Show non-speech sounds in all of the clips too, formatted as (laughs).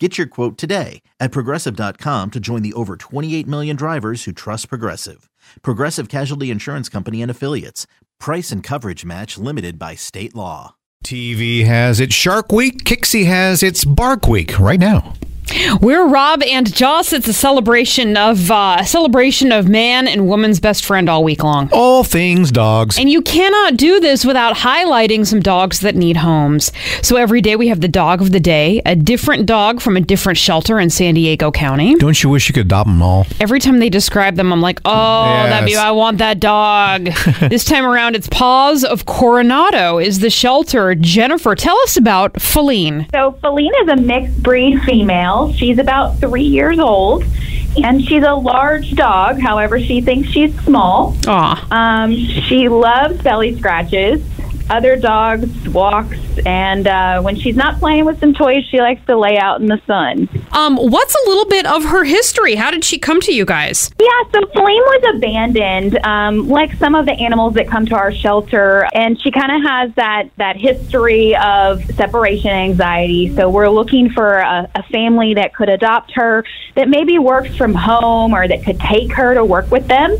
Get your quote today at progressive.com to join the over 28 million drivers who trust Progressive. Progressive Casualty Insurance Company and Affiliates. Price and coverage match limited by state law. TV has its Shark Week, Kixie has its Bark Week right now. We're Rob and Joss. It's a celebration of uh, a celebration of man and woman's best friend all week long. All things dogs. And you cannot do this without highlighting some dogs that need homes. So every day we have the dog of the day, a different dog from a different shelter in San Diego County. Don't you wish you could adopt them all? Every time they describe them, I'm like, oh, Yes. that'd be, I want that dog. (laughs) this time around, it's Paws of Coronado is the shelter. Jennifer, tell us about Feline. So Feline is a mixed breed female. She's about three years old, and she's a large dog. However, she thinks she's small. Aw. Um, she loves belly scratches. Other dogs walks, and uh, when she's not playing with some toys, she likes to lay out in the sun. Um, what's a little bit of her history? How did she come to you guys? Yeah, so Flame was abandoned, um, like some of the animals that come to our shelter, and she kind of has that that history of separation anxiety. So we're looking for a, a family that could adopt her, that maybe works from home, or that could take her to work with them.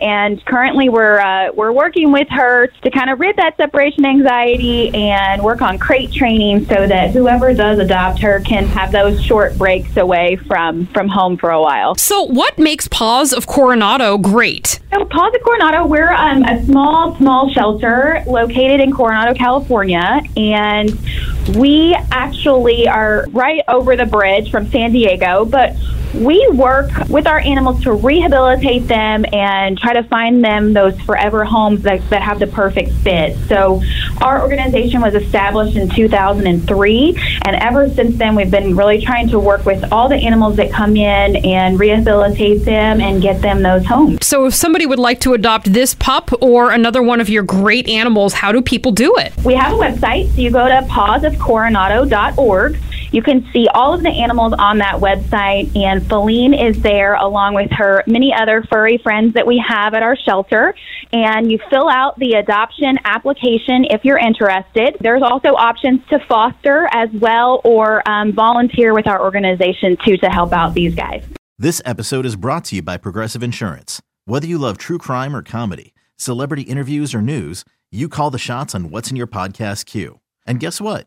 And currently, we're uh, we're working with her to kind of rid that separation anxiety and work on crate training, so that whoever does adopt her can have those short breaks away from from home for a while. So, what makes Paws of Coronado great? So, Paws of Coronado, we're um, a small, small shelter located in Coronado, California, and we actually are right over the bridge from San Diego, but we work with our animals to rehabilitate them and try to find them those forever homes that, that have the perfect fit. So, our organization was established in 2003, and ever since then, we've been really trying to work with all the animals that come in and rehabilitate them and get them those homes. So, if somebody would like to adopt this pup or another one of your great animals, how do people do it? We have a website, so you go to pawsofcoronado.org. You can see all of the animals on that website, and Feline is there along with her many other furry friends that we have at our shelter. And you fill out the adoption application if you're interested. There's also options to foster as well or um, volunteer with our organization too to help out these guys. This episode is brought to you by Progressive Insurance. Whether you love true crime or comedy, celebrity interviews or news, you call the shots on what's in your podcast queue. And guess what?